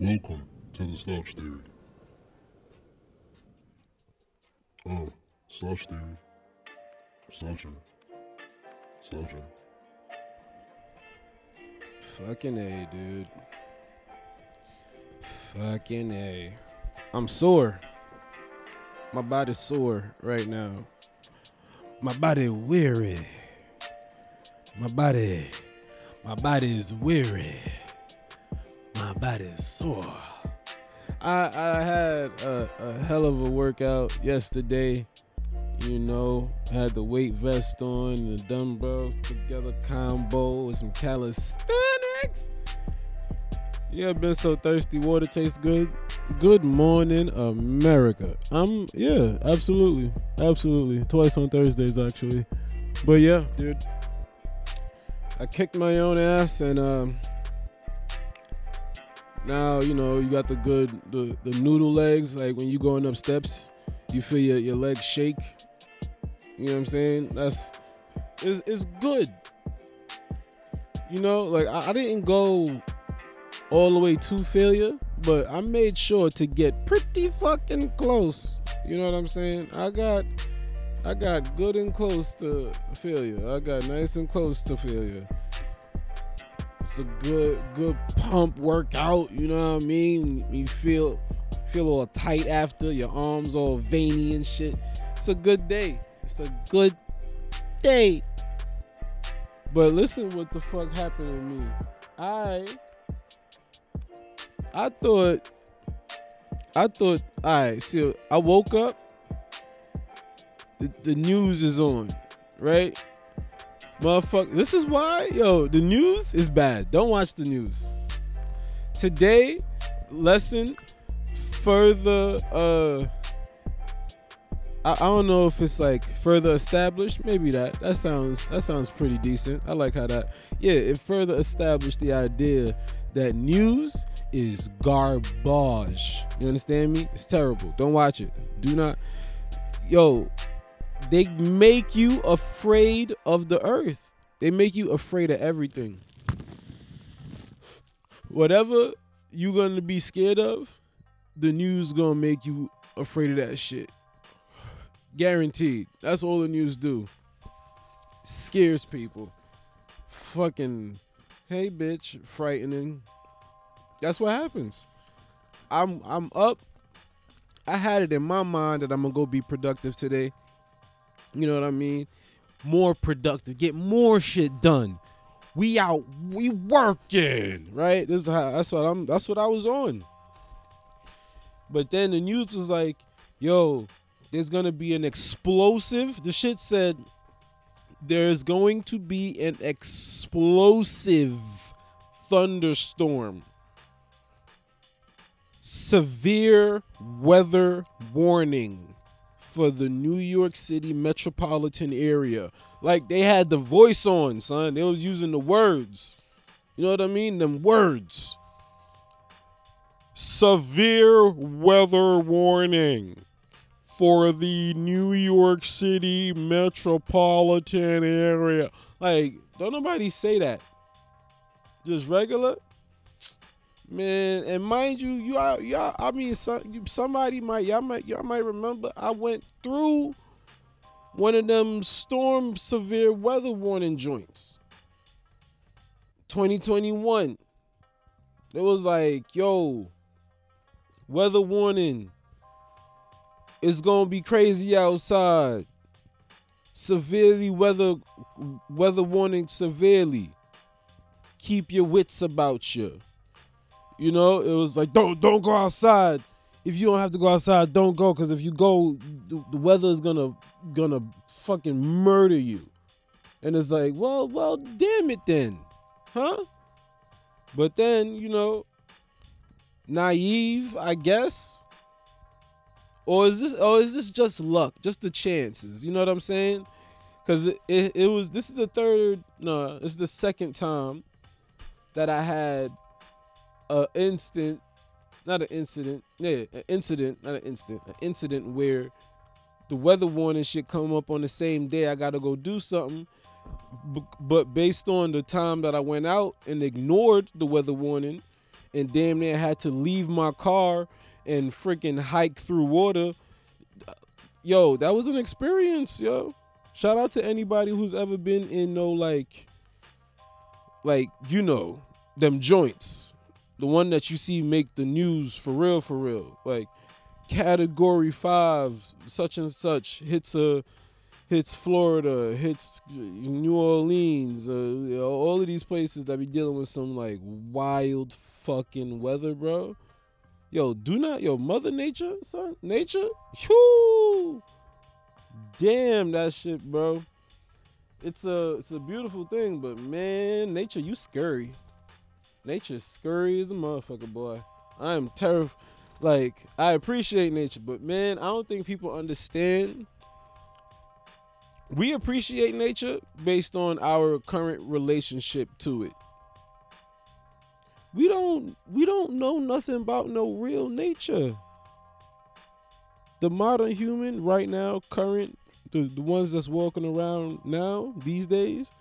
Welcome to the Slouch Theory. Oh, Slouch Theory. Slouching. Slouching. Fucking A, dude. Fucking A. I'm sore. My body's sore right now. My body weary. My body, my body is weary. My body's sore. I I had a, a hell of a workout yesterday. You know, had the weight vest on, the dumbbells together combo with some calisthenics. Yeah, I've been so thirsty. Water tastes good. Good morning, America. I'm yeah, absolutely, absolutely. Twice on Thursdays actually, but yeah, dude. I kicked my own ass and um. Now you know you got the good the, the noodle legs. Like when you going up steps, you feel your, your legs shake. You know what I'm saying? That's it's, it's good. You know, like I, I didn't go all the way to failure, but I made sure to get pretty fucking close. You know what I'm saying? I got I got good and close to failure. I got nice and close to failure. It's a good good pump workout, you know what I mean? You feel feel all tight after, your arms all veiny and shit. It's a good day. It's a good day. But listen what the fuck happened to me. I I thought I thought alright, see I woke up. The, the news is on, right? Motherfucker, this is why, yo, the news is bad. Don't watch the news. Today, lesson further uh I, I don't know if it's like further established. Maybe that. That sounds that sounds pretty decent. I like how that yeah, it further established the idea that news is garbage. You understand me? It's terrible. Don't watch it. Do not yo, they make you afraid of the earth. They make you afraid of everything. Whatever you're gonna be scared of, the news gonna make you afraid of that shit. Guaranteed. That's all the news do. Scares people. Fucking hey bitch, frightening. That's what happens. I'm I'm up. I had it in my mind that I'm gonna go be productive today. You know what I mean? More productive, get more shit done. We out, we working, right? This is how that's what I'm that's what I was on. But then the news was like, yo, there's gonna be an explosive. The shit said there's going to be an explosive thunderstorm. Severe weather warning for the New York City metropolitan area. Like they had the voice on, son. They was using the words. You know what I mean? Them words. Severe weather warning for the New York City metropolitan area. Like, don't nobody say that. Just regular. Man, and mind you, you all y'all, I mean, some, somebody might, y'all might, y'all might remember. I went through one of them storm severe weather warning joints. 2021. It was like, yo, weather warning. It's gonna be crazy outside. Severely weather, weather warning severely. Keep your wits about you. You know, it was like don't don't go outside. If you don't have to go outside, don't go because if you go, the, the weather is gonna gonna fucking murder you. And it's like, well, well, damn it then, huh? But then you know, naive, I guess. Or is this or is this just luck? Just the chances. You know what I'm saying? Cause it, it, it was this is the third no, it's the second time that I had a instant, not an incident, yeah, an incident, not an instant, an incident where the weather warning should come up on the same day I gotta go do something. But based on the time that I went out and ignored the weather warning and damn near had to leave my car and freaking hike through water. Yo, that was an experience, yo. Shout out to anybody who's ever been in no like like you know, them joints. The one that you see make the news for real for real. Like category 5 such and such hits a hits Florida, hits New Orleans, uh, all of these places that be dealing with some like wild fucking weather, bro. Yo, do not, yo, Mother Nature, son, nature, whoo, damn that shit, bro. It's a, it's a beautiful thing, but man, nature, you scary. Nature scary as a motherfucker, boy. I am terrified. Like, I appreciate nature, but man, I don't think people understand we appreciate nature based on our current relationship to it. We don't we don't know nothing about no real nature. The modern human right now, current the, the ones that's walking around now these days,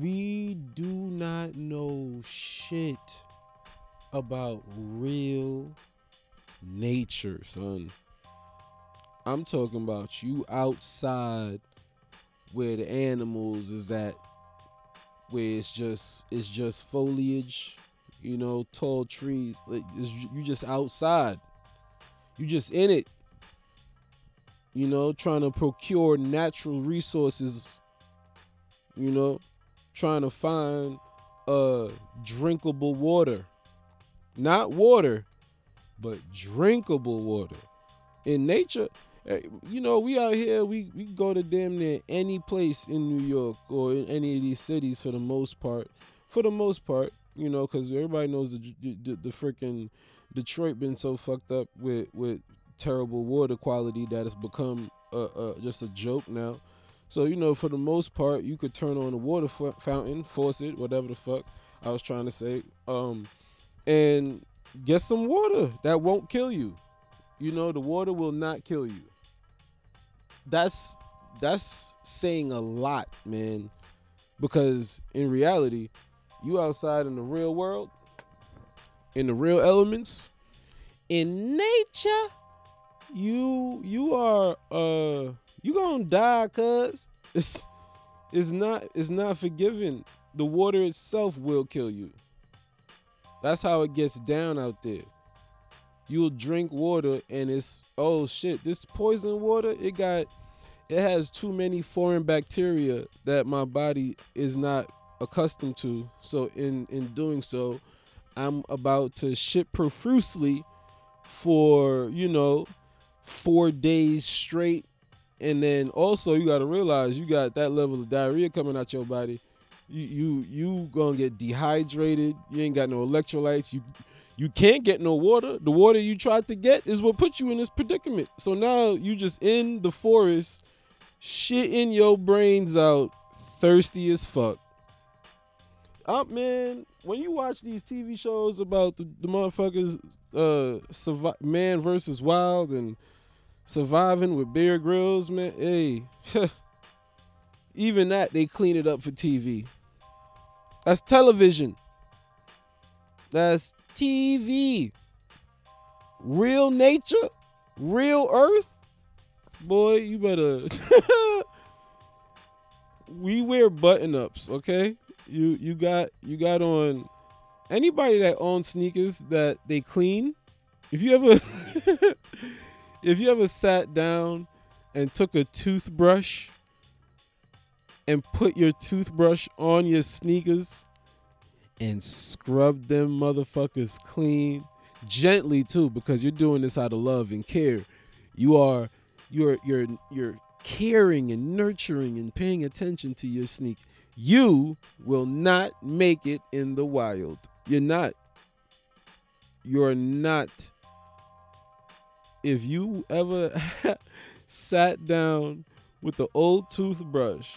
we do not know shit about real nature, son. I'm talking about you outside where the animals is at where it's just it's just foliage, you know, tall trees. You just outside. You just in it. You know, trying to procure natural resources, you know, trying to find uh drinkable water. Not water, but drinkable water. In nature, eh, you know, we out here, we, we go to damn near any place in New York or in any of these cities for the most part. For the most part, you know, because everybody knows the the, the freaking Detroit been so fucked up with with terrible water quality that it's become a, a, just a joke now. So you know, for the most part, you could turn on a water fountain, faucet, whatever the fuck I was trying to say, um, and get some water that won't kill you. You know, the water will not kill you that's that's saying a lot, man. Because in reality, you outside in the real world, in the real elements, in nature, you you are uh you gonna die cuz it's it's not it's not forgiven. The water itself will kill you. That's how it gets down out there. You'll drink water and it's oh shit, this poison water, it got it has too many foreign bacteria that my body is not accustomed to. So in in doing so, I'm about to shit profusely for, you know, 4 days straight. And then also you got to realize you got that level of diarrhea coming out your body. You you you to get dehydrated. You ain't got no electrolytes. You you can't get no water. The water you tried to get is what put you in this predicament. So now you just in the forest shitting your brains out, thirsty as fuck. Up, man. When you watch these TV shows about the, the motherfuckers, uh, survive, man versus wild and surviving with Bear Grylls, man. Hey, even that they clean it up for TV. That's television. That's TV. Real nature, real earth boy, you better. we wear button ups, okay? You you got you got on. Anybody that owns sneakers that they clean, if you ever if you ever sat down and took a toothbrush and put your toothbrush on your sneakers and scrub them motherfuckers clean gently too because you're doing this out of love and care you are you're you're you're caring and nurturing and paying attention to your sneak, you will not make it in the wild. You're not. You're not. If you ever sat down with the old toothbrush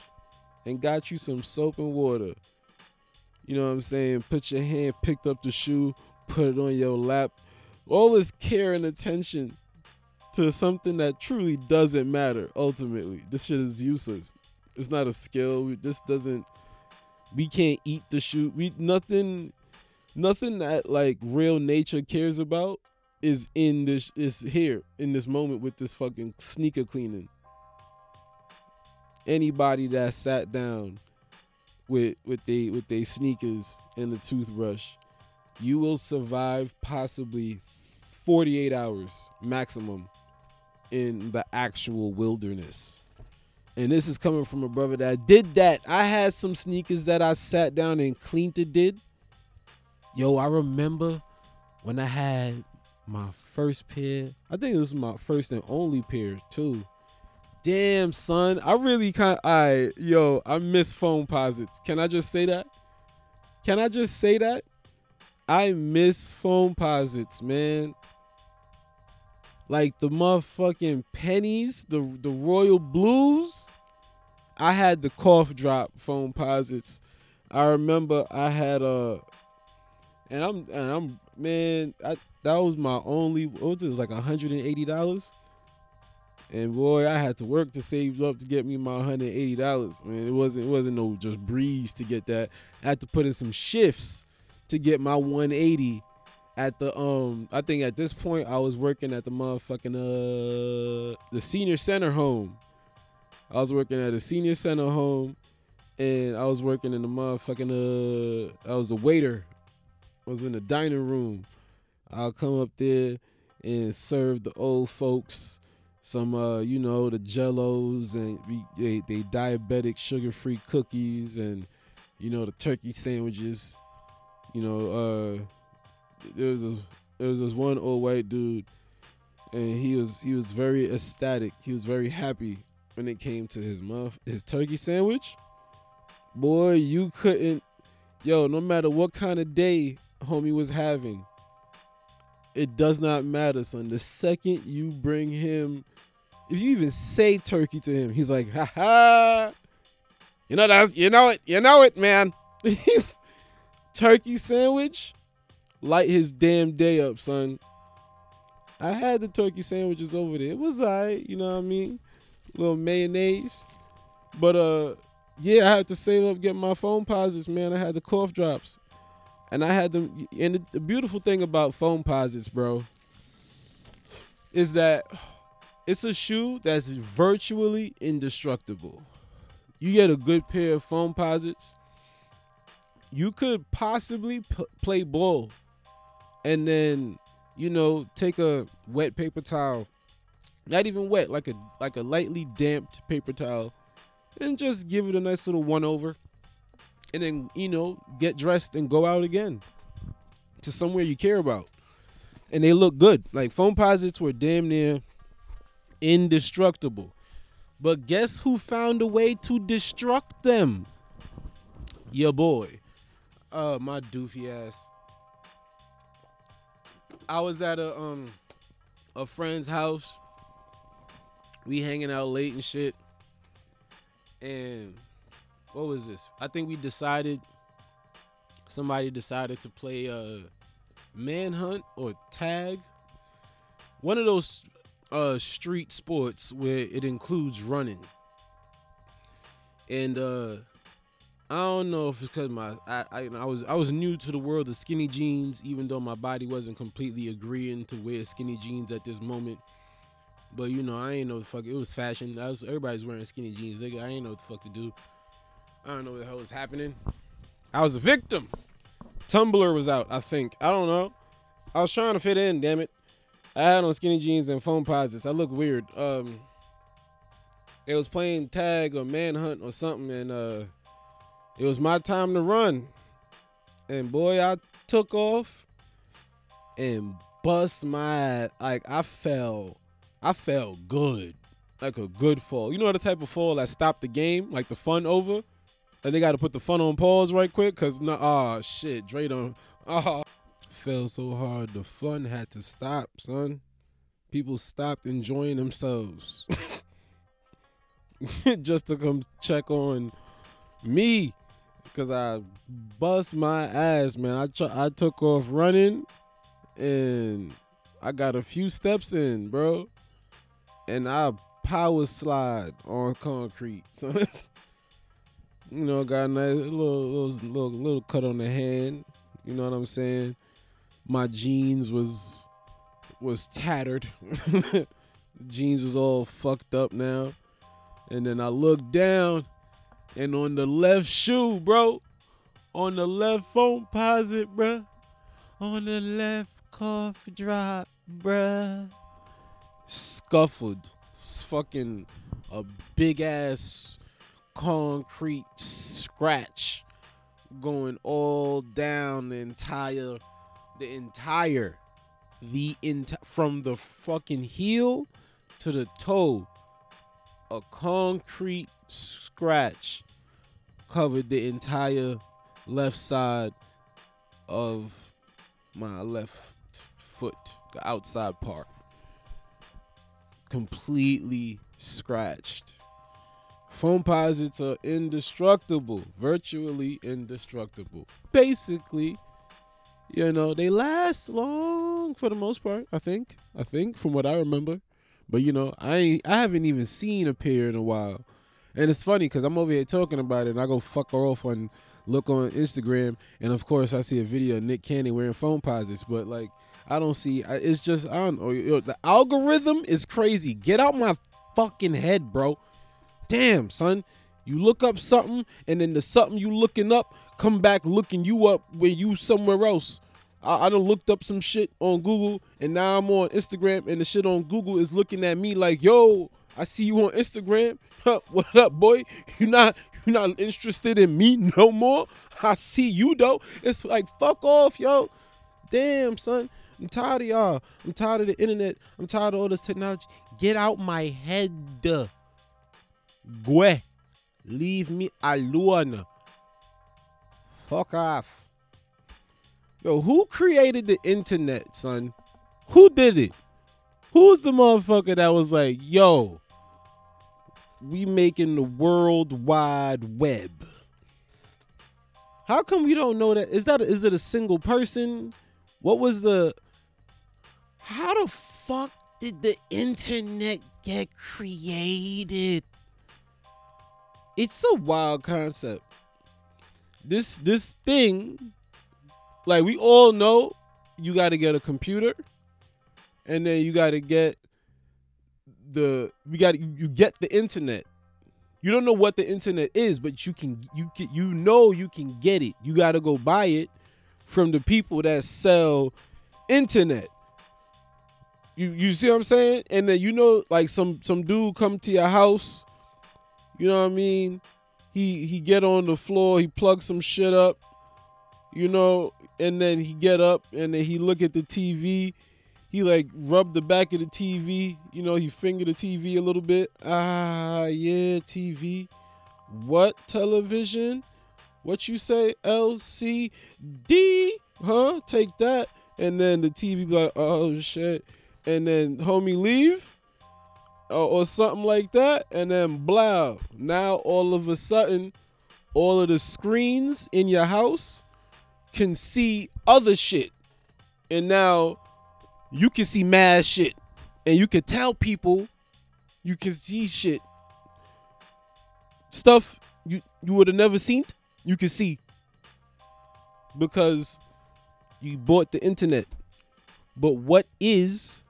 and got you some soap and water, you know what I'm saying? Put your hand, picked up the shoe, put it on your lap. All this care and attention to something that truly doesn't matter ultimately. This shit is useless. It's not a skill. We, this doesn't we can't eat the shoe. We nothing nothing that like real nature cares about is in this is here in this moment with this fucking sneaker cleaning. Anybody that sat down with with they with they sneakers and the toothbrush, you will survive possibly 48 hours maximum in the actual wilderness. And this is coming from a brother that did that. I had some sneakers that I sat down and cleaned it did. Yo, I remember when I had my first pair. I think it was my first and only pair too. Damn, son. I really kind. I yo, I miss Foamposites. Can I just say that? Can I just say that? I miss Foamposites, man. Like the motherfucking pennies, the the royal blues. I had the cough drop Foamposites. I remember I had a and I'm and I'm man, I, that was my only what was it, it was like $180. And boy, I had to work to save up to get me my $180. Man, it wasn't it wasn't no just breeze to get that. I had to put in some shifts to get my 180 at the um I think at this point I was working at the motherfucking uh the senior center home. I was working at a senior center home and I was working in the motherfucking uh I was a waiter. I was in the dining room. I'll come up there and serve the old folks some uh you know the jellos and they, they diabetic sugar-free cookies and you know the turkey sandwiches you know uh there was a, there was this one old white dude, and he was he was very ecstatic. He was very happy when it came to his muff his turkey sandwich. Boy, you couldn't, yo. No matter what kind of day homie was having, it does not matter, son. The second you bring him, if you even say turkey to him, he's like, ha ha. You know that's you know it, you know it, man. He's turkey sandwich light his damn day up, son. I had the turkey sandwiches over there. It was alright, you know what I mean? A little mayonnaise. But uh yeah, I had to save up get my Foamposites, man. I had the cough drops. And I had them and the, the beautiful thing about Foamposites, bro, is that it's a shoe that's virtually indestructible. You get a good pair of Foamposites, you could possibly p- play ball and then you know take a wet paper towel not even wet like a like a lightly damped paper towel and just give it a nice little one over and then you know get dressed and go out again to somewhere you care about. And they look good. Like Foamposites were damn near indestructible. But guess who found a way to destruct them? Your boy. Uh my doofy ass. I was at a um a friend's house. We hanging out late and shit. And what was this? I think we decided somebody decided to play uh manhunt or tag. One of those uh street sports where it includes running. And uh I don't know if it's because my I, I I was I was new to the world of skinny jeans, even though my body wasn't completely agreeing to wear skinny jeans at this moment. But you know, I ain't know the fuck. It was fashion. I was everybody's wearing skinny jeans. Nigga, I ain't know what the fuck to do. I don't know what the hell was happening. I was a victim. Tumblr was out. I think. I don't know. I was trying to fit in. Damn it. I had on skinny jeans and Foamposites. I look weird. Um, it was playing tag or manhunt or something, and uh it was my time to run. And boy, I took off and bust my like I fell. I felt good. Like a good fall. You know the type of fall that stopped the game, like the fun over? And they gotta put the fun on pause right quick, cause no oh ah, shit, Dre don't oh ah, fell so hard the fun had to stop, son. People stopped enjoying themselves. Just to come check on me because I bust my ass, man. I tr- I took off running, and I got a few steps in, bro, and I power slide on concrete. So, you know, got a nice little little little, little cut on the hand. You know what I'm saying? My jeans was was tattered. jeans was all fucked up now. And then I looked down and on the left shoe, bro, on the left Foamposite, bro, on the left cough drop, bruh. Scuffled. It's fucking a big ass concrete scratch going all down the entire the entire the ent- from the fucking heel to the toe. A concrete scratch covered the entire left side of my left foot the outside part. Completely scratched Foamposites are indestructible, virtually indestructible. Basically, you know, they last long for the most part, I think. I think from what I remember. But you know, I ain't, I haven't even seen a pair in a while. And it's funny cuz I'm over here talking about it and I go fuck her off on look on Instagram and of course I see a video of Nick Cannon wearing Foamposites, but like I don't see it's just I don't know. The algorithm is crazy. Get out my fucking head, bro damn, son, you look up something and then the something you looking up come back looking you up where you somewhere else. I, I done looked up some shit on Google and now I'm on Instagram and the shit on Google is looking at me like, yo, I see you on Instagram. what up, boy? You not you not interested in me no more? I see you though. It's like fuck off, yo. Damn, son. I'm tired of y'all. I'm tired of the internet. I'm tired of all this technology. Get out my head. Gue. Leave me alone. Fuck off. Yo, who created the internet, son? Who did it? Who's the motherfucker that was like, yo, we making the world wide web? How come we don't know that? Is that is it a single person? What was the How the fuck did the internet get created? It's a wild concept. This this thing, like we all know, you got to get a computer, and then you got to get the we got you get the internet. You don't know what the internet is, but you can you can you know you can get it. You got to go buy it from the people that sell internet. You you see what I'm saying? And then you know like some some dude come to your house you know what I mean? He he get on the floor, he plug some shit up, you know, and then he get up and then he look at the TV. He like rub the back of the TV, you know, he finger the TV a little bit. Ah, yeah, TV. What television? What you say? LCD? Huh? Take that. And then the TV be like, oh shit. And then homie leave or, or something like that, and then blah. Now all of a sudden, all of the screens in your house can see other shit, and now you can see mad shit, and you can tell people you can see shit, stuff you you would have never seen. You can see because you bought the internet. But what is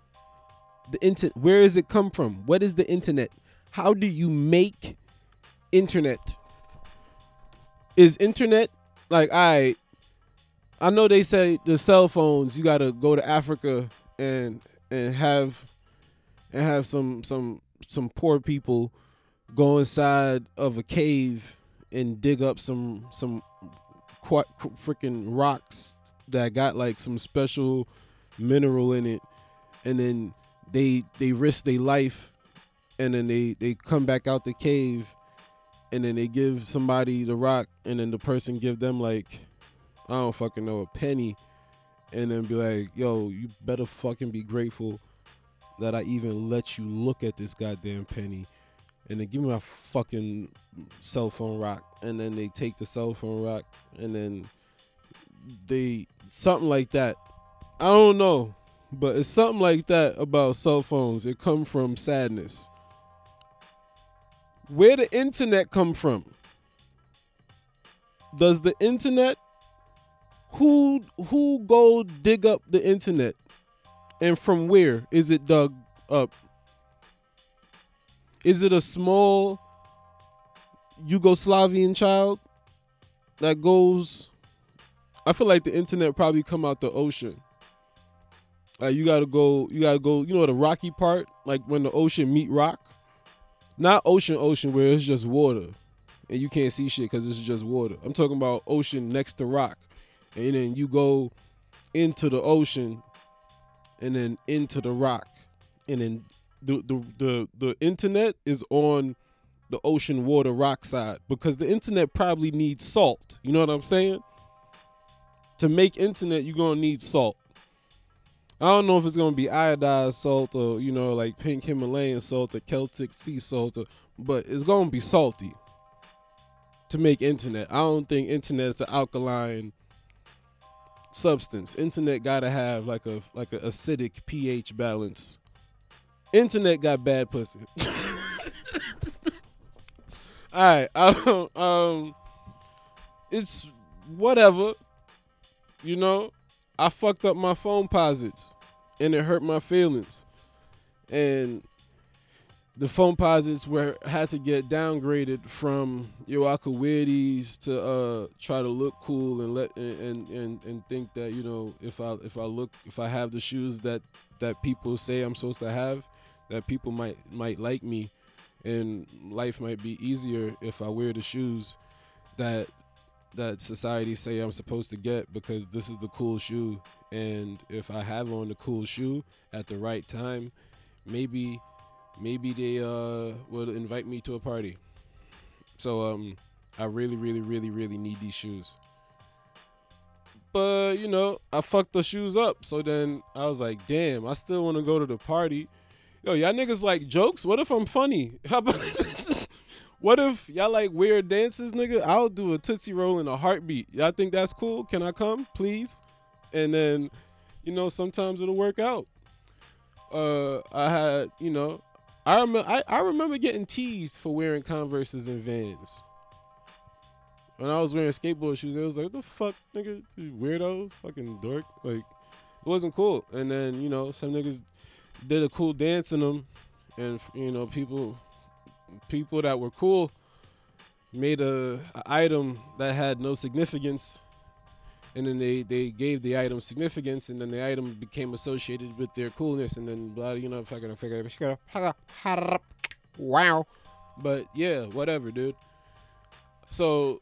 the internet where does it come from? What is the internet? How do you make internet? Is internet like i i know they say the cell phones you gotta go to africa and and have and have some some some poor people go inside of a cave and dig up some some freaking rocks that got like some special mineral in it. And then they they risk their life and then they they come back out the cave and then they give somebody the rock and then the person give them like I don't fucking know a penny and then be like, yo, you better fucking be grateful that I even let you look at this goddamn penny. And then give me my fucking cell phone rock. And then they take the cell phone rock and then they something like that. I don't know but it's something like that about cell phones. It come from sadness. Where the internet come from? Does the internet who who go dig up the internet, and from where is it dug up? Is it a small Yugoslavian child that goes? I feel like the internet probably come out the ocean. Like you gotta go, you gotta go. You know the rocky part, like when the ocean meet rock, not ocean ocean where it's just water, and you can't see shit because it's just water. I'm talking about ocean next to rock, and then you go into the ocean, and then into the rock, and then the the the, the internet is on the ocean water rock side because the internet probably needs salt. You know what I'm saying? To make internet, you're gonna need salt. I don't know if it's gonna be iodized salt or you know like pink Himalayan salt or Celtic sea salt, or, but it's gonna be salty to make internet. I don't think internet is an alkaline substance. Internet gotta have like a like an acidic pH balance. Internet got bad pussy. All right, I don't, um, it's whatever, you know. I fucked up my Foamposites and it hurt my feelings. And the Foamposites were had to get downgraded from yo I could wear these to uh try to look cool and let and and and think that you know if I if I look if I have the shoes that that people say I'm supposed to have that people might might like me and life might be easier if I wear the shoes that that society say I'm supposed to get because this is the cool shoe. And if I have on the cool shoe at the right time maybe maybe they uh will invite me to a party. So um I really really really really need these shoes. But you know I fucked the shoes up. So then I was like damn I still want to go to the party. Yo y'all niggas like jokes? What if I'm funny? How about What if y'all like weird dances, nigga? I'll do a tootsie roll in a heartbeat. Y'all think that's cool? Can I come, please? And then, you know, sometimes it'll work out. Uh, I had, you know, I remember, I, I remember getting teased for wearing Converses and Vans. When I was wearing skateboard shoes, it was like, what the fuck, nigga, weirdo, fucking dork. Like, it wasn't cool. And then, you know, some niggas did a cool dance in them, and you know, people people that were cool made a, a, item that had no significance and then they they gave the item significance and then the item became associated with their coolness and then blah you know fucking figure it out, wow. But yeah whatever dude. So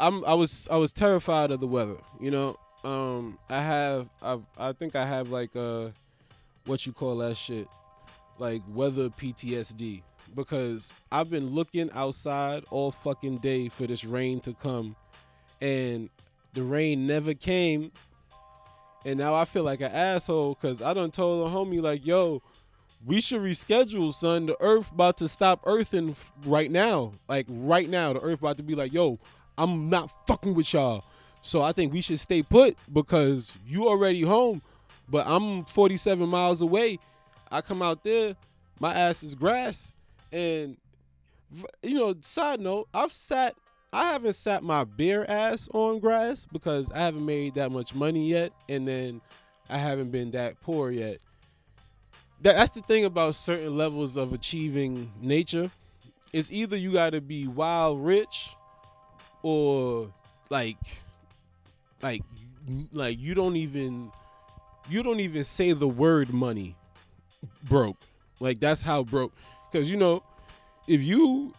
i'm i was i was terrified of the weather you know? Um i have i i think i have like uh what you call that shit? Like weather ptsd because I've been looking outside all fucking day for this rain to come and the rain never came. And now I feel like an asshole because I done told a homie like, yo, we should reschedule, son. The earth about to stop earthing right now. Like right now, the earth about to be like, yo, I'm not fucking with y'all. So I think we should stay put because you already home, but I'm 47 miles away. I come out there, my ass is grass. And you know, side note, I've sat I haven't sat my bare ass on grass because I haven't made that much money yet and then I haven't been that poor yet. That, that's the thing about certain levels of achieving nature. It's either you got to be wild rich or like like like you don't even you don't even say the word money broke. Like that's how broke because you know, if you,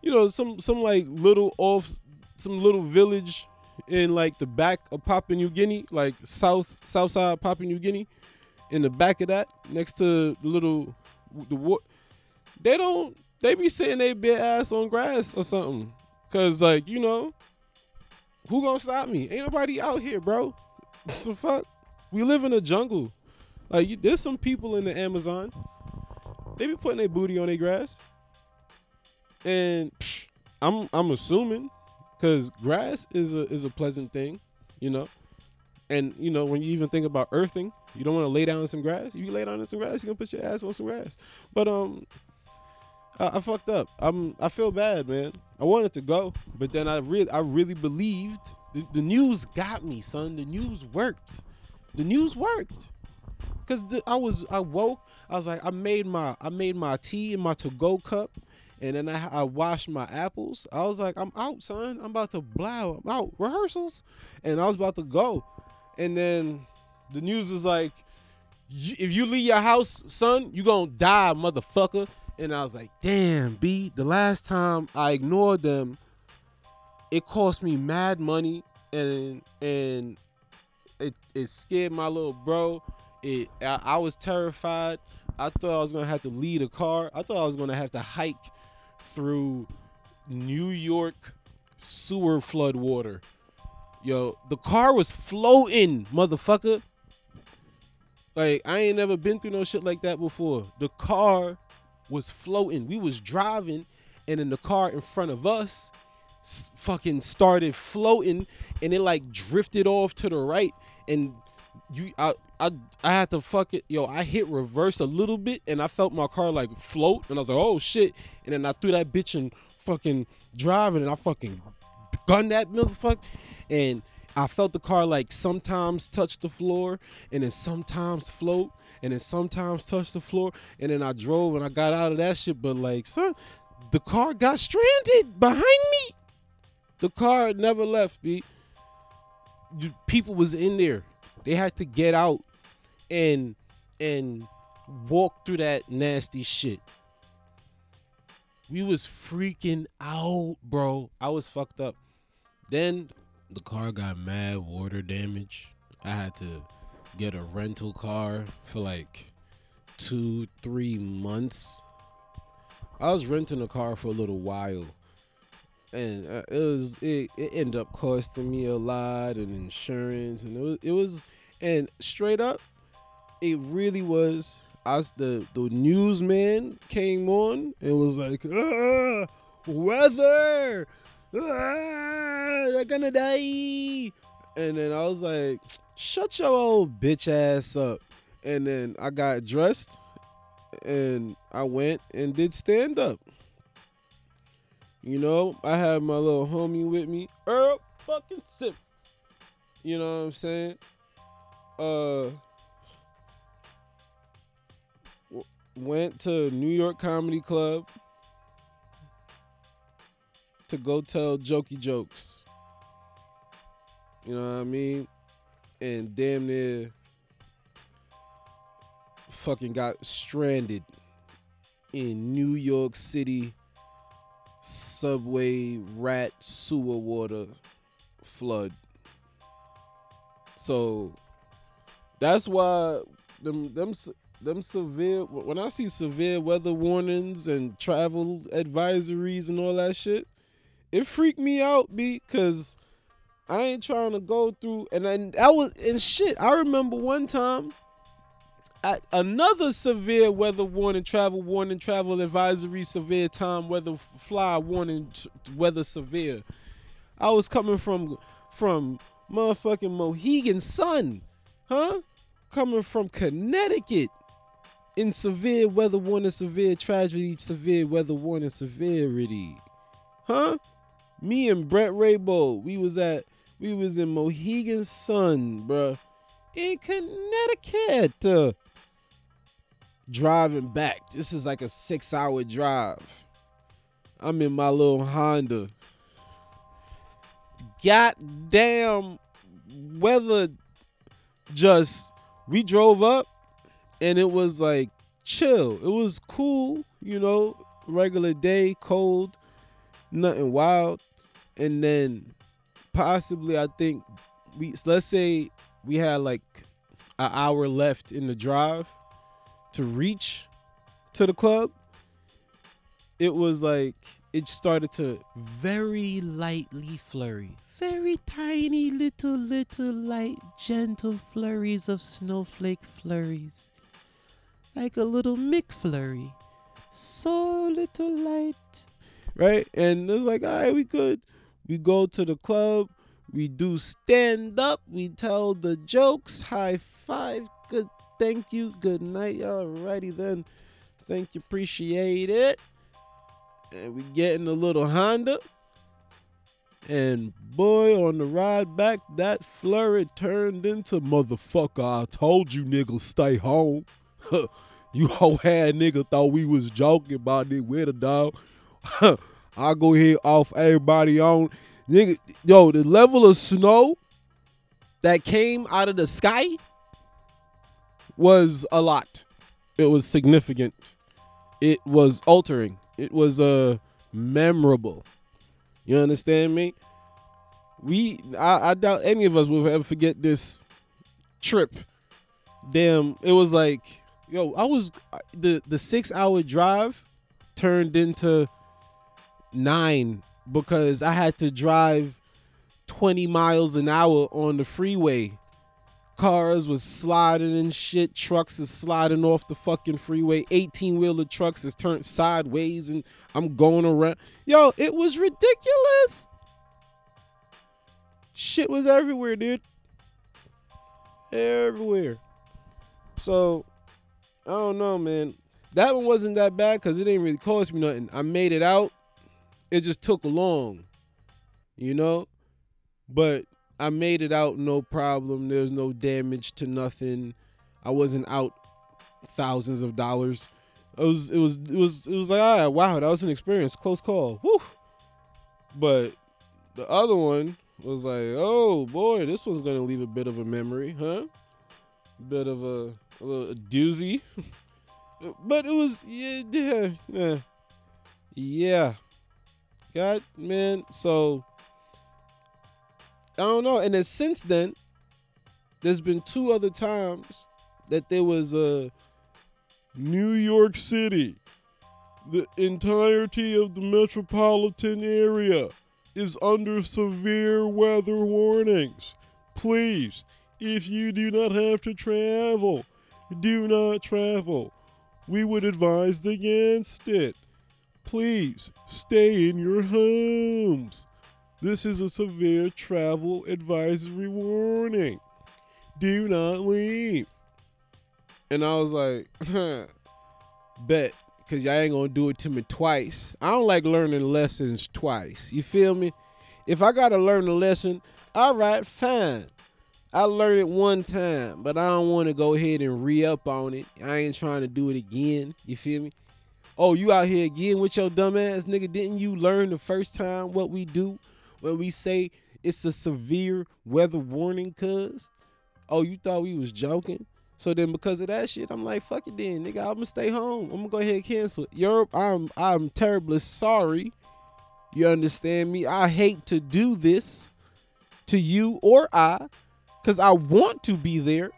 you know, some some like little off, some little village in like the back of Papua New Guinea, like south south side Papua New Guinea, in the back of that, next to the little the what, they don't they be sitting their bare ass on grass or something, cause like you know, who gonna stop me? Ain't nobody out here, bro. the fuck? We live in a jungle. Like you, there's some people in the Amazon they be putting their booty on their grass. And psh, I'm I'm assuming because grass is a is a pleasant thing, you know. And you know when you even think about earthing, you don't want to lay down in some grass. You lay down in some grass, you gonna put your ass on some grass. But um, I, I fucked up. I'm I feel bad, man. I wanted to go, but then I really I really believed The, the news got me, son. The news worked. The news worked. Cause the, I was I woke. I was like I made my I made my tea in my to go cup, and then I I washed my apples. I was like I'm out, son. I'm about to blow. I'm out rehearsals, and I was about to go, and then the news was like, if you leave your house, son, you gonna die, motherfucker. And I was like, damn, B. The last time I ignored them, it cost me mad money, and and it it scared my little bro. It I, I was terrified. I thought I was gonna have to lead a car. I thought I was gonna have to hike through New York sewer flood water. Yo, the car was floating, motherfucker. Like I ain't never been through no shit like that before. The car was floating. We was driving, and then the car in front of us fucking started floating, and it like drifted off to the right, and you I I I had to fuck it. Yo, I hit reverse a little bit, and I felt my car like float, and I was like, oh shit, and then I threw that bitch in fucking driving, and I fucking gunned that motherfucker, and I felt the car like sometimes touch the floor and then sometimes float and then sometimes touch the floor. And then I drove and I got out of that shit. But like son the car got stranded behind me. The car never left me people was in there they had to get out and and walk through that nasty shit we was freaking out bro I was fucked up then the car got mad water damage. I had to get a rental car for like two, three months. I was renting a car for a little while, and uh, it was it, it ended up costing me a lot and insurance, and it was it was and straight up, it really was. as the the newsman came on and was like, weather, ah, you're gonna die. And then I was like, shut your old bitch ass up. And then I got dressed and I went and did stand up. You know, I had my little homie with me, Earl fucking Sip. You know what I'm saying? Uh, went to New York Comedy Club to go tell jokey jokes. You know what I mean? And damn near fucking got stranded in New York City subway rat sewer water flood. So that's why them them them severe when I see severe weather warnings and travel advisories and all that shit, it freaked me out because I ain't trying to go through and then that was and shit. I remember one time another severe weather warning, travel warning, travel advisory, severe time weather fly warning, weather severe. I was coming from from motherfucking Mohegan Sun, huh? Coming from Connecticut in severe weather warning, severe tragedy, severe weather warning, severity, huh? Me and Brett Raybo, we was at we was in Mohegan Sun, bruh, in Connecticut. Driving back. This is like a six hour drive. I'm in my little Honda. Goddamn weather just we drove up and it was like chill. It was cool, you know, regular day, cold, nothing wild. And then possibly I think we let's say we had like an hour left in the drive to reach to the club, it was like it started to very lightly flurry. Very tiny little little light gentle flurries of snowflake flurries. Like a little McFlurry. So little light. Right? And it's like, all right, we good. We go to the club. We do stand up. We tell the jokes. High five. Good thank you. Good night. Alrighty then. Thank you. Appreciate it. And we getting a little Honda. And boy, on the ride back, that flurry turned into motherfucker. I told you niggas stay home. you whole had nigga thought we was joking about it with a dog. I'll go here off everybody on. Nigga, yo, the level of snow that came out of the sky was a lot. It was significant. It was altering. It was uh memorable. You understand me? We I, I doubt any of us will ever forget this trip. Damn, it was like, yo, I was the the six hour drive turned into nine because I had to drive 20 miles an hour on the freeway. Cars was sliding and shit. Trucks is sliding off the fucking freeway. 18 wheeler trucks is turned sideways and I'm going around. Yo, it was ridiculous. Shit was everywhere, dude. Everywhere. So, I don't know, man. That one wasn't that bad because it didn't really cost me nothing. I made it out. It just took long, you know? But I made it out no problem. There was no damage to nothing. I wasn't out thousands of dollars. It was it was it was it was like ah wow that was an experience close call woo. But the other one was like oh boy this one's gonna leave a bit of a memory huh, bit of a, a little a doozy. but it was yeah yeah yeah. God man so I don't know. And then since then, there's been two other times that there was a New York City. The entirety of the metropolitan area is under severe weather warnings. Please, if you do not have to travel, do not travel. We would advise against it. Please stay in your homes. This is a severe travel advisory warning. Do not leave. And I was like, huh, bet, because y'all ain't gonna do it to me twice. I don't like learning lessons twice. You feel me? If I gotta learn a lesson, all right, fine. I learned it one time, but I don't want to go ahead and re up on it. I ain't trying to do it again. You feel me? Oh, you out here again with your dumb ass nigga? Didn't you learn the first time what we do? When we say it's a severe weather warning, cuz, oh, you thought we was joking? So then because of that shit, I'm like, fuck it then, nigga. I'm gonna stay home. I'm gonna go ahead and cancel. Europe, I'm I'm terribly sorry. You understand me? I hate to do this to you or I, cause I want to be there.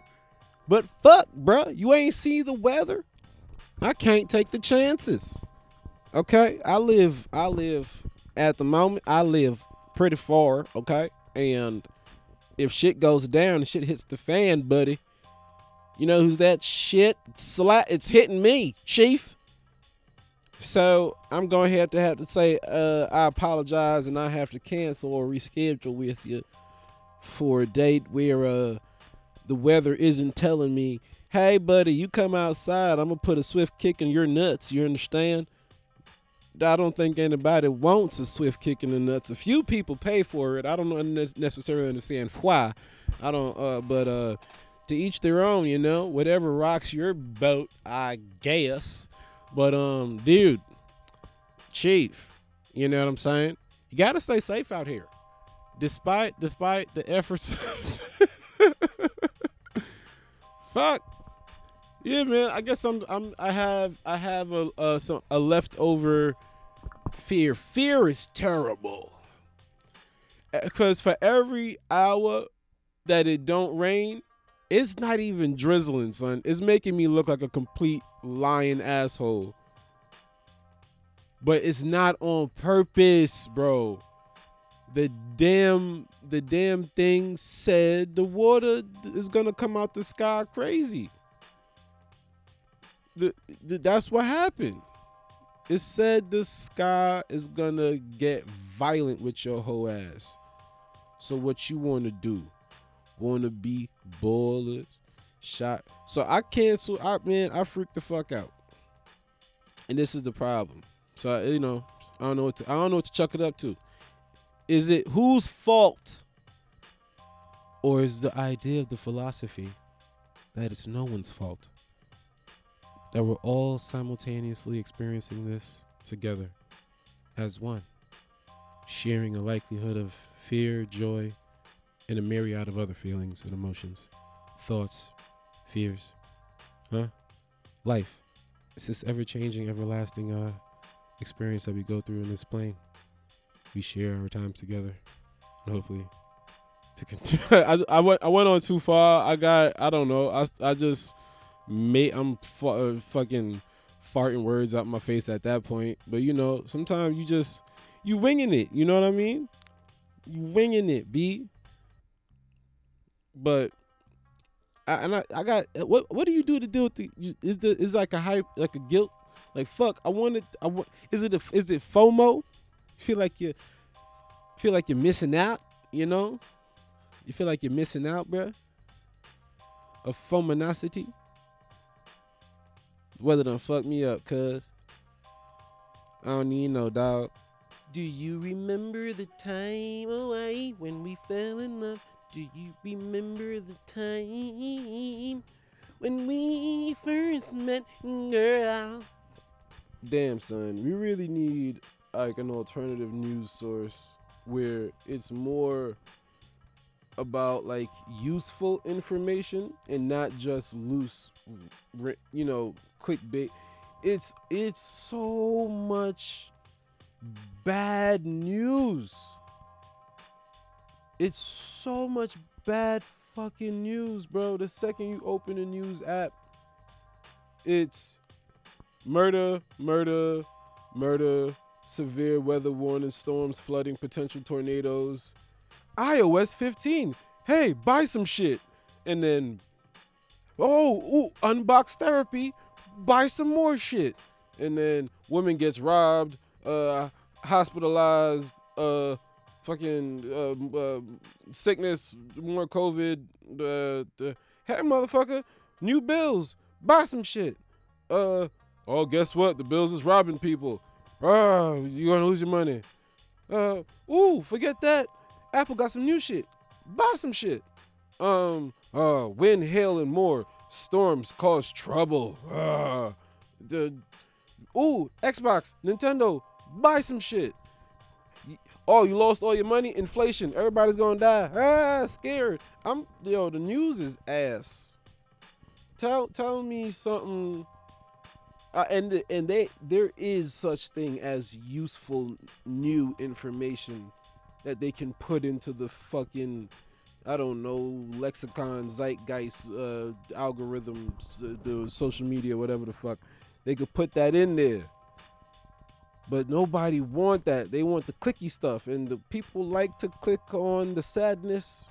But fuck, bruh, you ain't see the weather. I can't take the chances. Okay, I live. I live at the moment. I live pretty far, okay? And if shit goes down and shit hits the fan, buddy, you know who's that shit? Slat it's hitting me, Chief. So I'm going to have to have to say uh, I apologize and I have to cancel or reschedule with you for a date where uh, the weather isn't telling me, hey buddy, you come outside, I'm gonna put a swift kick in your nuts. You understand? I don't think anybody wants a swift kick in the nuts. A few people pay for it. I don't necessarily understand why. I don't. Uh, but uh, to each their own. You know, whatever rocks your boat, I guess. But um, dude, chief, you know what I'm saying? You gotta stay safe out here, despite despite the efforts. Fuck. Yeah, man. I guess I'm. I'm. I have. I have a a, some, a leftover fear. Fear is terrible. Eh, because for every hour that it don't rain, it's not even drizzling, son. It's making me look like a complete lying asshole. But it's not on purpose, bro. The damn the damn thing said the water is gonna come out the sky crazy. The, the, that's what happened. It said the sky is gonna get violent with your whole ass. So what you wanna do? Wanna be ballers? Shot. So I cancel. I man, I freaked the fuck out. And this is the problem. So I, you know, I don't know what to, I don't know what to chuck it up to. Is it whose fault? Or is the idea of the philosophy that it's no one's fault? That we're all simultaneously experiencing this together as one, sharing a likelihood of fear, joy, and a myriad of other feelings and emotions, thoughts, fears, huh? Life. It's this ever changing, everlasting uh, experience that we go through in this plane. We share our times together, and hopefully, to continue. I, I went I went on too far. I got I don't know. I I just made I'm fu- uh, fucking farting words out my face at that point. But you know, sometimes you just you winging it. You know what I mean? You winging it, b. But I, and I, I got what what do you do to deal with the is the is like a hype like a guilt like fuck I wanted I want is it a, is it FOMO feel like you feel like you're missing out you know you feel like you're missing out bruh a fominosity whether done fuck me up cuz I don't need no dog do you remember the time oh, away when we fell in love do you remember the time when we first met, girl? Damn, son, we really need like an alternative news source where it's more about like useful information and not just loose, you know, clickbait. It's it's so much bad news. It's so much bad fucking news, bro. The second you open a news app, it's murder, murder, murder, severe weather warning, storms, flooding, potential tornadoes. iOS 15. Hey, buy some shit. And then, oh, ooh, unbox therapy. Buy some more shit. And then, woman gets robbed, uh, hospitalized, uh, fucking uh, uh, sickness, more COVID. Uh, hey, motherfucker, new bills. Buy some shit. Uh, oh, guess what? The bills is robbing people. Ah, you're gonna lose your money. Uh, ooh, forget that. Apple got some new shit. Buy some shit. Um, uh, wind, hail, and more. Storms cause trouble. Uh, the, ooh, Xbox, Nintendo, buy some shit. Oh, you lost all your money? Inflation. Everybody's gonna die. Ah, scared. I'm yo, the news is ass. Tell tell me something. Uh, and and they there is such thing as useful new information that they can put into the fucking I don't know lexicon zeitgeist uh, algorithm the, social media whatever the fuck they could put that in there but nobody want that. They want the clicky stuff, and the people like to click on the sadness.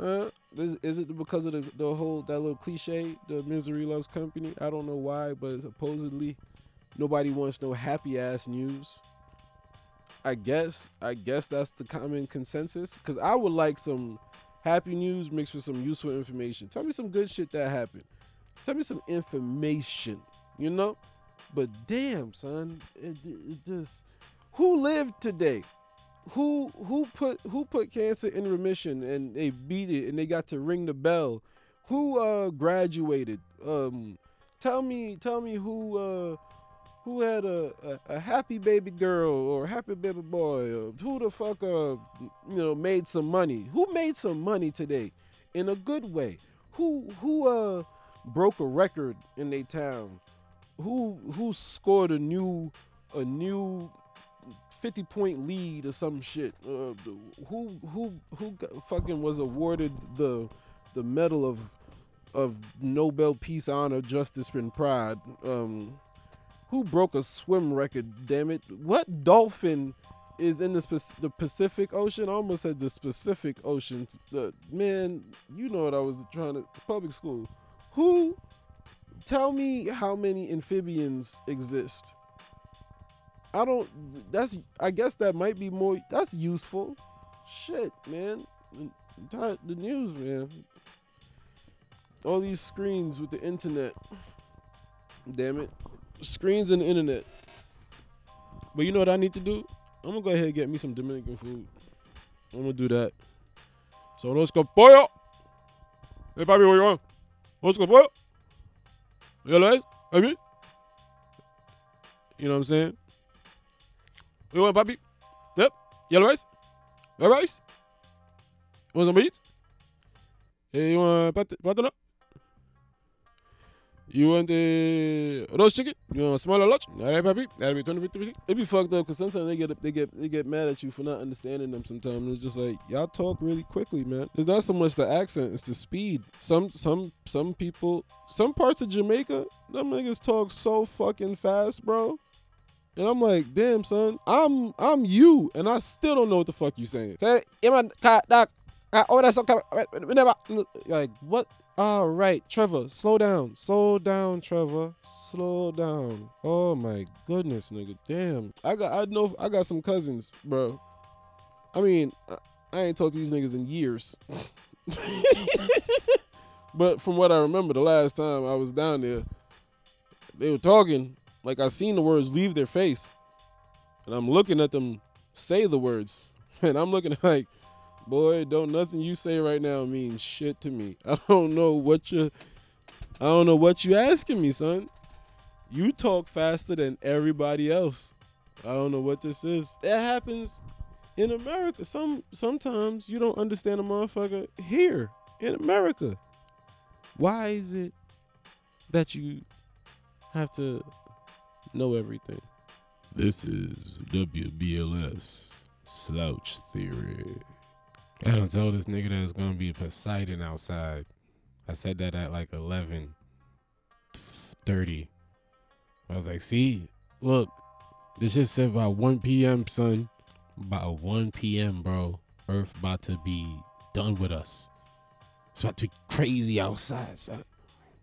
Uh, is, is it because of the, the whole that little cliche, the misery loves company? I don't know why, but supposedly nobody wants no happy ass news. I guess I guess that's the common consensus. Cause I would like some happy news mixed with some useful information. Tell me some good shit that happened. Tell me some information. You know. But damn, son, it, it just who lived today? Who who put who put cancer in remission and they beat it and they got to ring the bell? Who uh graduated? Um, tell me tell me who uh who had a, a, a, happy baby girl or happy baby boy? Or who the fuck uh you know made some money? Who made some money today in a good way? Who who uh broke a record in their town? Who who scored a new a new 50 point lead or some shit? Uh, who who who fucking was awarded the the medal of of Nobel Peace Honor Justice and Pride? Um who broke a swim record damn it what dolphin is in the, the Pacific Ocean I almost said the Pacific Ocean the man you know what I was trying to public school who tell me how many amphibians exist. I don't. That's. I guess that might be more. That's useful. Shit, man. The news, man. All these screens with the internet. Damn it. Screens and internet. But you know what I need to do? I'm gonna go ahead and get me some Dominican food. I'm gonna do that. So los pollo. Hey papi, what you want? Los pollo. ¿Ya lo es? Papi? You know what I'm saying? You want, papi? Yep. Yellow rice? Red rice? Want some beets? Hey, you want pat- plátano? You want the roast chicken? You want small or large? All right, papi. That'll be 20, 50, 50. It be fucked up because sometimes they get they get they get mad at you for not understanding them. Sometimes it's just like y'all talk really quickly, man. It's not so much the accent; it's the speed. Some some some people, some parts of Jamaica, them niggas talk so fucking fast, bro. And I'm like, damn, son, I'm I'm you, and I still don't know what the fuck you saying. Okay, yeah, man, ka- doc, that's okay. We never like what? All right, Trevor, slow down, slow down, Trevor, slow down. Oh my goodness, nigga, damn. I got I know I got some cousins, bro. I mean, I, ain't talked to these niggas in years. but from what I remember, the last time I was down there, they were talking like I seen the words leave their face, and I'm looking at them say the words, and I'm looking like, boy, don't nothing you say right now mean shit to me. I don't know what you, I don't know what you asking me, son. You talk faster than everybody else. I don't know what this is. That happens in America. Some sometimes you don't understand a motherfucker here in America. Why is it that you have to know everything? This is WBLS Slouch Theory. I don't tell this nigga that it's gonna be Poseidon outside. I said that at like eleven thirty. I was like, see, look, this just said about 1 p.m., son. About 1 p.m., bro. Earth about to be done with us. It's about to be crazy outside, son.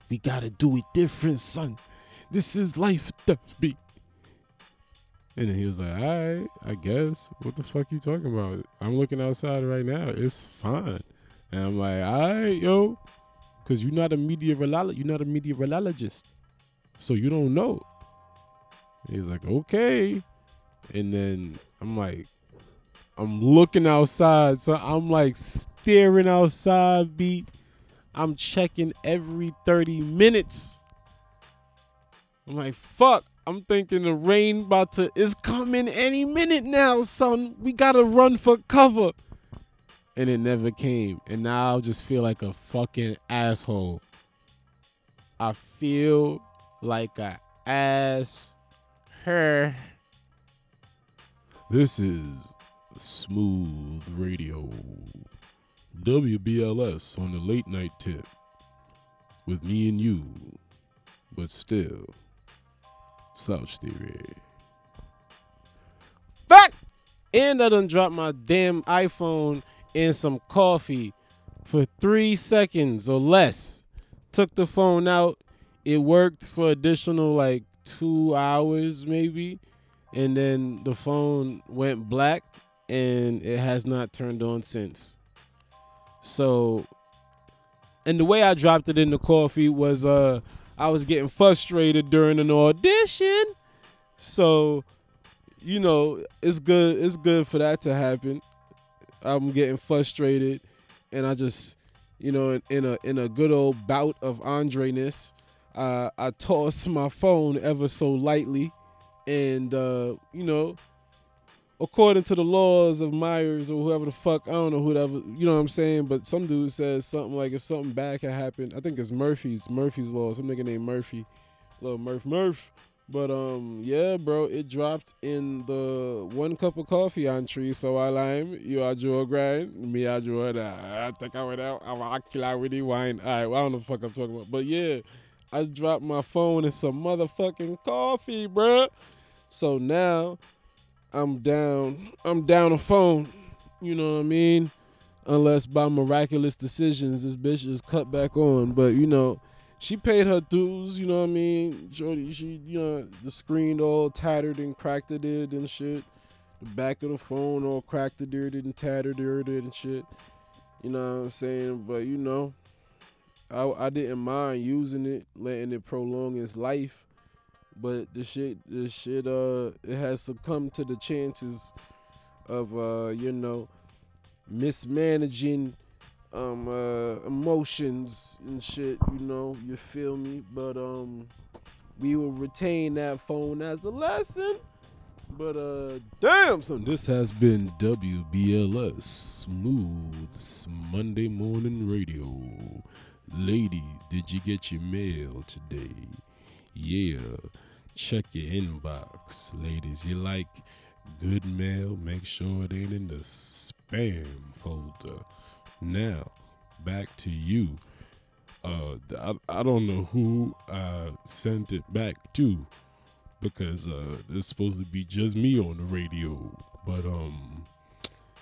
We gotta do it different, son. This is life death, beat. And then he was like, all right, I guess. What the fuck you talking about? I'm looking outside right now. It's fine. And I'm like, all right, yo. Cause you're not a meteorologist. You're not a meteorologist. So you don't know. He's like, okay. And then I'm like, I'm looking outside. So I'm like staring outside, beat. I'm checking every 30 minutes. I'm like, fuck. I'm thinking the rain about to is coming any minute now, son. We gotta run for cover. And it never came. And now I just feel like a fucking asshole. I feel like a ass her. This is Smooth Radio. WBLS on the late night tip. With me and you. But still. Slouch Theory. Fuck! And I done dropped my damn iPhone in some coffee for three seconds or less. Took the phone out. It worked for additional like two hours maybe. And then the phone went black and it has not turned on since. So and the way I dropped it in the coffee was uh I was getting frustrated during an audition. So, you know, it's good it's good for that to happen. I'm getting frustrated and I just, you know, in, in a in a good old bout of Andre-ness, uh, I tossed my phone ever so lightly and uh, you know, according to the laws of Myers or whoever the fuck, I don't know whoever, you know what I'm saying? But some dude says something like if something bad had happened, I think it's Murphy's, Murphy's law, some nigga named Murphy, little Murph Murph. But um, yeah, bro, it dropped in the one cup of coffee entry. So I lime, you are Joe grind, me I Joe that. I think I went out, I'm a the wine. All right, well, I don't know the fuck I'm talking about, but yeah, I dropped my phone in some motherfucking coffee, bro. So now I'm down. I'm down a phone. You know what I mean? Unless by miraculous decisions this bitch is cut back on. But you know, she paid her dues, you know what I mean? Jody, she, you know, the screen all tattered and cracked it and shit. The back of the phone all cracked it and tattered it and shit. You know what I'm saying? But you know, I, I didn't mind using it, letting it prolong its life but the shit, the shit, uh, it has succumbed to the chances of, uh, you know, mismanaging, um, uh, emotions and shit. You know, you feel me? But um, we will retain that phone as the lesson. But uh, damn, son, this has been WBLS Smooth Monday Morning Radio. Ladies, did you get your mail today? Yeah, check your inbox. Ladies, you like good mail? Make sure it ain't in the spam folder. Now, back to you. Uh, I, I don't know who I sent it back to because uh, it's supposed to be just me on the radio. But um,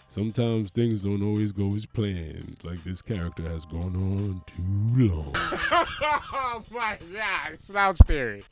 sometimes things don't always go as planned. Like this character has gone on too long. oh my God, slouch theory.